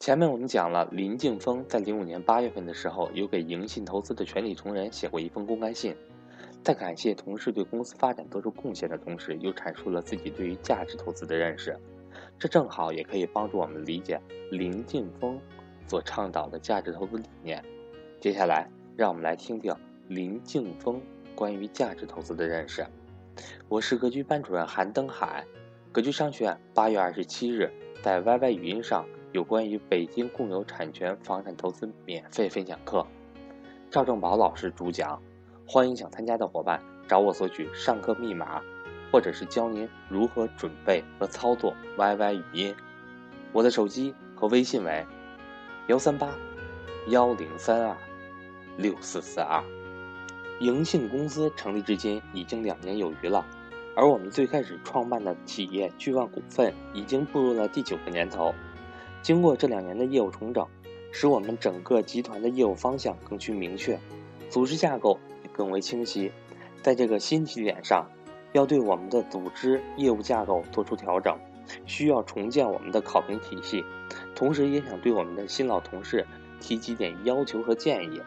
前面我们讲了，林敬峰在零五年八月份的时候，有给盈信投资的全体同仁写过一封公开信，在感谢同事对公司发展做出贡献的同时，又阐述了自己对于价值投资的认识。这正好也可以帮助我们理解林敬峰所倡导的价值投资理念。接下来，让我们来听听林敬峰关于价值投资的认识。我是格局班主任韩登海，格局商学院八月二十七日在 YY 语音上。有关于北京共有产权房产投资免费分享课，赵正宝老师主讲，欢迎想参加的伙伴找我索取上课密码，或者是教您如何准备和操作 YY 语音。我的手机和微信为幺三八幺零三二六四四二。盈信公司成立至今已经两年有余了，而我们最开始创办的企业巨万股份已经步入了第九个年头。经过这两年的业务重整，使我们整个集团的业务方向更趋明确，组织架构也更为清晰。在这个新起点上，要对我们的组织业务架构做出调整，需要重建我们的考评体系，同时也想对我们的新老同事提几点要求和建议：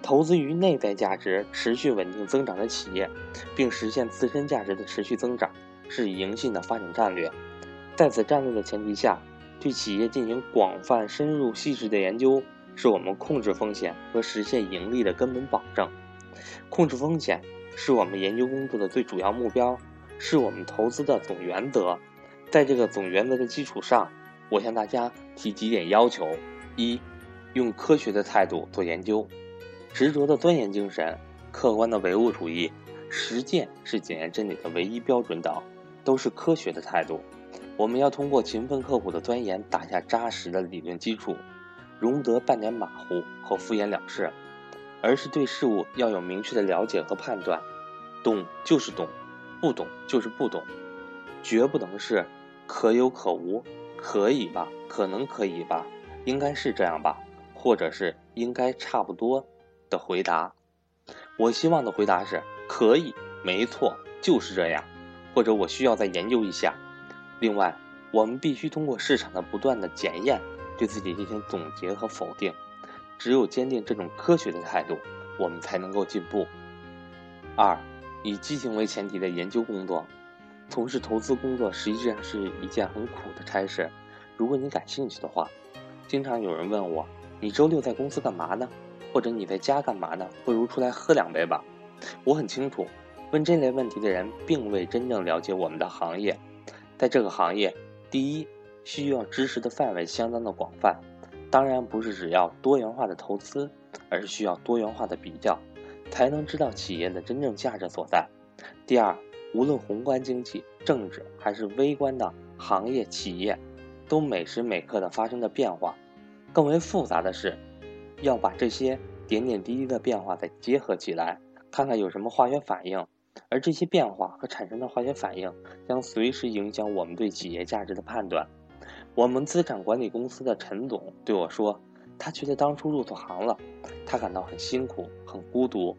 投资于内在价值持续稳定增长的企业，并实现自身价值的持续增长，是盈信的发展战略。在此战略的前提下。对企业进行广泛、深入、细致的研究，是我们控制风险和实现盈利的根本保证。控制风险是我们研究工作的最主要目标，是我们投资的总原则。在这个总原则的基础上，我向大家提几点要求：一、用科学的态度做研究，执着的钻研精神，客观的唯物主义，实践是检验真理的唯一标准等，都是科学的态度。我们要通过勤奋刻苦的钻研，打下扎实的理论基础，容得半点马虎和敷衍了事，而是对事物要有明确的了解和判断。懂就是懂，不懂就是不懂，绝不能是可有可无，可以吧？可能可以吧？应该是这样吧？或者是应该差不多的回答。我希望的回答是可以，没错，就是这样，或者我需要再研究一下。另外，我们必须通过市场的不断的检验，对自己进行总结和否定。只有坚定这种科学的态度，我们才能够进步。二，以激情为前提的研究工作，从事投资工作实际上是一件很苦的差事。如果你感兴趣的话，经常有人问我：“你周六在公司干嘛呢？或者你在家干嘛呢？不如出来喝两杯吧。”我很清楚，问这类问题的人并未真正了解我们的行业。在这个行业，第一需要知识的范围相当的广泛，当然不是只要多元化的投资，而是需要多元化的比较，才能知道企业的真正价值所在。第二，无论宏观经济、政治还是微观的行业企业，都每时每刻的发生着变化。更为复杂的是，要把这些点点滴滴的变化再结合起来，看看有什么化学反应。而这些变化和产生的化学反应将随时影响我们对企业价值的判断。我们资产管理公司的陈总对我说：“他觉得当初入错行了，他感到很辛苦、很孤独。”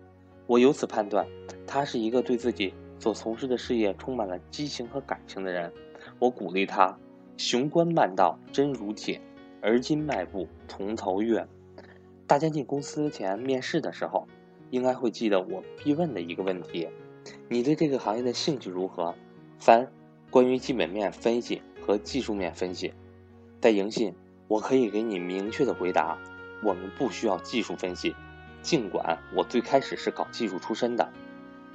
我由此判断，他是一个对自己所从事的事业充满了激情和感情的人。我鼓励他：“雄关漫道真如铁，而今迈步从头越。”大家进公司前面试的时候，应该会记得我必问的一个问题。你对这个行业的兴趣如何？三、关于基本面分析和技术面分析，在盈信，我可以给你明确的回答：我们不需要技术分析。尽管我最开始是搞技术出身的。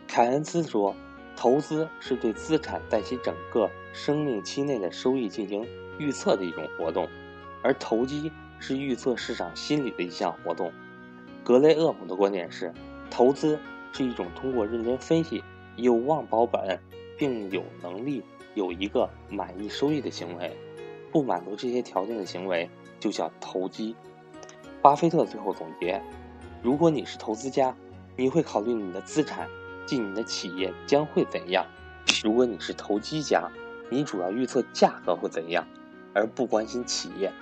凯恩斯说，投资是对资产在其整个生命期内的收益进行预测的一种活动，而投机是预测市场心理的一项活动。格雷厄姆的观点是，投资。是一种通过认真分析、有望保本，并有能力有一个满意收益的行为。不满足这些条件的行为就叫投机。巴菲特最后总结：如果你是投资家，你会考虑你的资产及你的企业将会怎样；如果你是投机家，你主要预测价格会怎样，而不关心企业。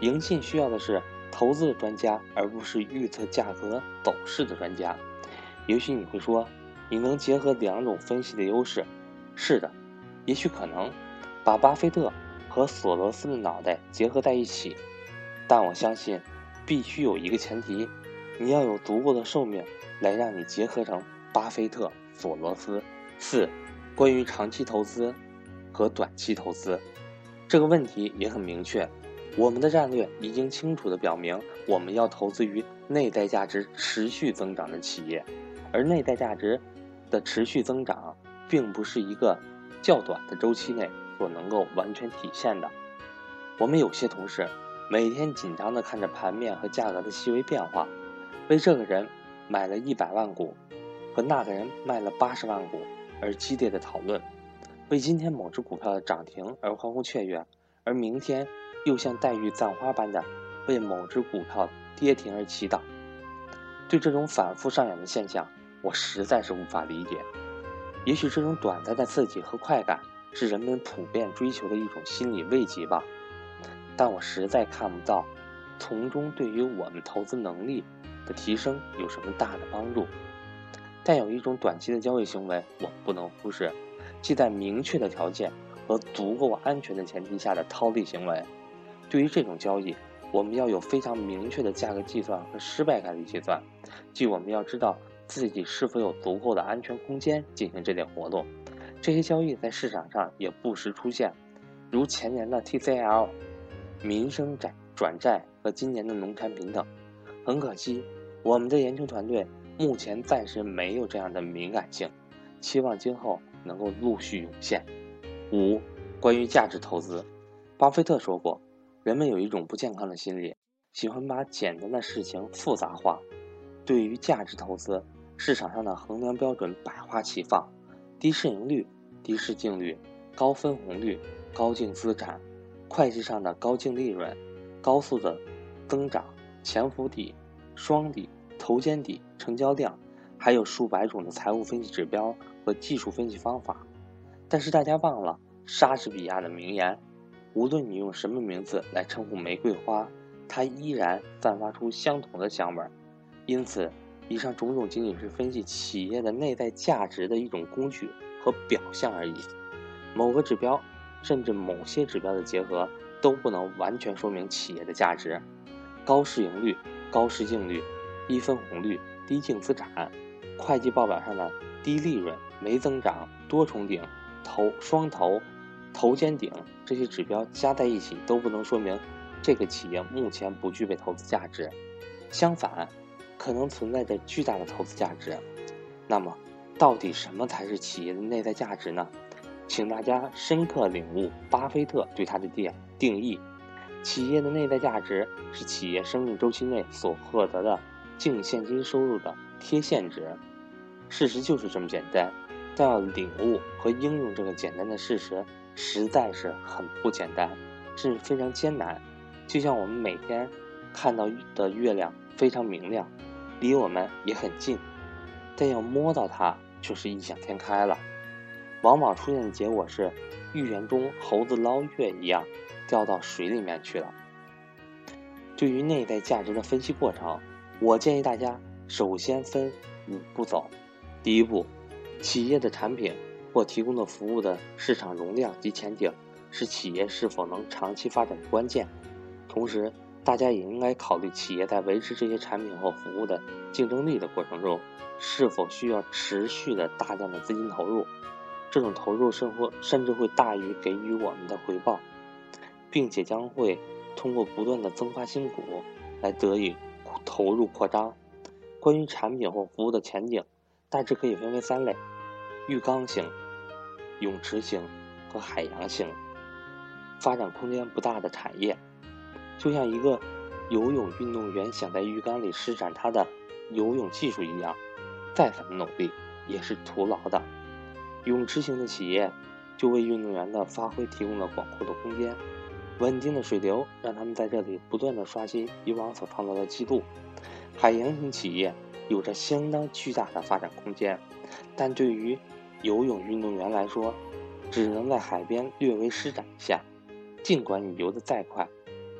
盈信需要的是投资的专家，而不是预测价格走势的专家。也许你会说，你能结合两种分析的优势？是的，也许可能，把巴菲特和索罗斯的脑袋结合在一起，但我相信，必须有一个前提，你要有足够的寿命来让你结合成巴菲特、索罗斯。四，关于长期投资和短期投资，这个问题也很明确。我们的战略已经清楚地表明，我们要投资于内在价值持续增长的企业，而内在价值的持续增长，并不是一个较短的周期内所能够完全体现的。我们有些同事每天紧张地看着盘面和价格的细微变化，为这个人买了一百万股，和那个人卖了八十万股而激烈的讨论，为今天某只股票的涨停而欢呼雀跃，而明天。又像黛玉葬花般的为某只股票跌停而祈祷。对这种反复上演的现象，我实在是无法理解。也许这种短暂的刺激和快感是人们普遍追求的一种心理慰藉吧，但我实在看不到从中对于我们投资能力的提升有什么大的帮助。但有一种短期的交易行为我不能忽视，即在明确的条件和足够安全的前提下的套利行为。对于这种交易，我们要有非常明确的价格计算和失败概率计算，即我们要知道自己是否有足够的安全空间进行这类活动。这些交易在市场上也不时出现，如前年的 TCL、民生债转债和今年的农产品等。很可惜，我们的研究团队目前暂时没有这样的敏感性，期望今后能够陆续涌现。五、关于价值投资，巴菲特说过。人们有一种不健康的心理，喜欢把简单的事情复杂化。对于价值投资，市场上的衡量标准百花齐放：低市盈率、低市净率、高分红率、高净资产、会计上的高净利润、高速的增长、潜伏底、双底、头肩底、成交量，还有数百种的财务分析指标和技术分析方法。但是大家忘了莎士比亚的名言。无论你用什么名字来称呼玫瑰花，它依然散发出相同的香味儿。因此，以上种种仅仅是分析企业的内在价值的一种工具和表象而已。某个指标，甚至某些指标的结合，都不能完全说明企业的价值。高市盈率、高市净率、低分红率、低净资产，会计报表上的低利润、没增长、多重顶、头双头。头肩顶这些指标加在一起都不能说明这个企业目前不具备投资价值，相反，可能存在着巨大的投资价值。那么，到底什么才是企业的内在价值呢？请大家深刻领悟巴菲特对它的定定义：企业的内在价值是企业生命周期内所获得的净现金收入的贴现值。事实就是这么简单，但要领悟和应用这个简单的事实。实在是很不简单，甚至非常艰难。就像我们每天看到的月亮非常明亮，离我们也很近，但要摸到它却是异想天开了。往往出现的结果是，寓言中猴子捞月一样，掉到水里面去了。对于内在价值的分析过程，我建议大家首先分五步走。第一步，企业的产品。或提供的服务的市场容量及前景，是企业是否能长期发展的关键。同时，大家也应该考虑企业在维持这些产品或服务的竞争力的过程中，是否需要持续的大量的资金投入。这种投入甚或甚至会大于给予我们的回报，并且将会通过不断的增发新股来得以投入扩张。关于产品或服务的前景，大致可以分为三类：浴缸型。泳池型和海洋型发展空间不大的产业，就像一个游泳运动员想在浴缸里施展他的游泳技术一样，再怎么努力也是徒劳的。泳池型的企业就为运动员的发挥提供了广阔的空间，稳定的水流让他们在这里不断的刷新以往所创造的记录。海洋型企业有着相当巨大的发展空间，但对于游泳运动员来说，只能在海边略微施展一下。尽管你游得再快，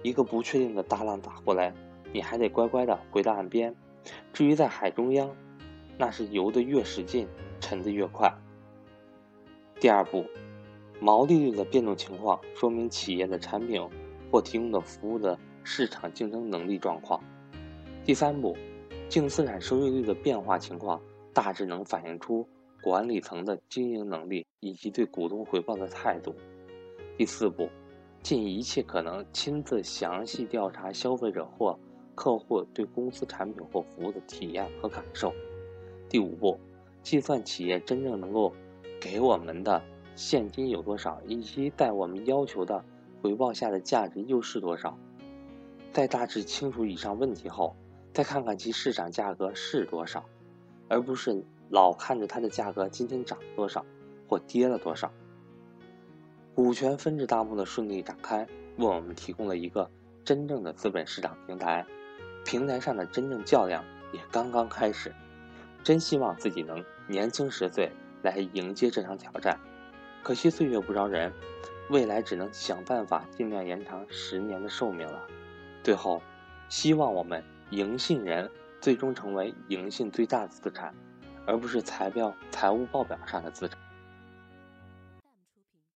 一个不确定的大浪打过来，你还得乖乖的回到岸边。至于在海中央，那是游得越使劲，沉得越快。第二步，毛利率的变动情况说明企业的产品或提供的服务的市场竞争能力状况。第三步，净资产收益率的变化情况大致能反映出管理层的经营能力以及对股东回报的态度。第四步，尽一切可能亲自详细调查消费者或客户对公司产品或服务的体验和感受。第五步，计算企业真正能够给我们的现金有多少，以及在我们要求的回报下的价值又是多少。在大致清楚以上问题后，再看看其市场价格是多少，而不是老看着它的价格今天涨了多少或跌了多少。股权分置大幕的顺利展开，为我们提供了一个真正的资本市场平台，平台上的真正较量也刚刚开始。真希望自己能年轻十岁来迎接这场挑战，可惜岁月不饶人，未来只能想办法尽量延长十年的寿命了。最后，希望我们。银信人最终成为银信最大的资产，而不是财表财务报表上的资产。